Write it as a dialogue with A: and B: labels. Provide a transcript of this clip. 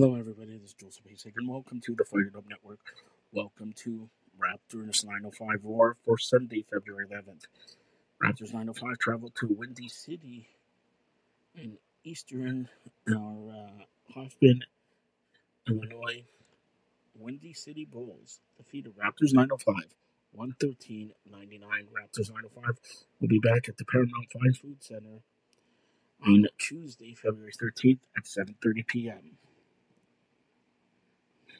A: Hello, everybody. This is Joseph Hasek, and welcome to the Fired Up Network. Welcome to Raptors 905 Roar for Sunday, February 11th. Raptors 905 traveled to Windy City in eastern our uh, Hoffman, Illinois. Windy City Bulls defeated Raptors 905 113 99. Raptors 905 will be back at the Paramount Fine Food Center on Tuesday, February 13th at 7:30 p.m.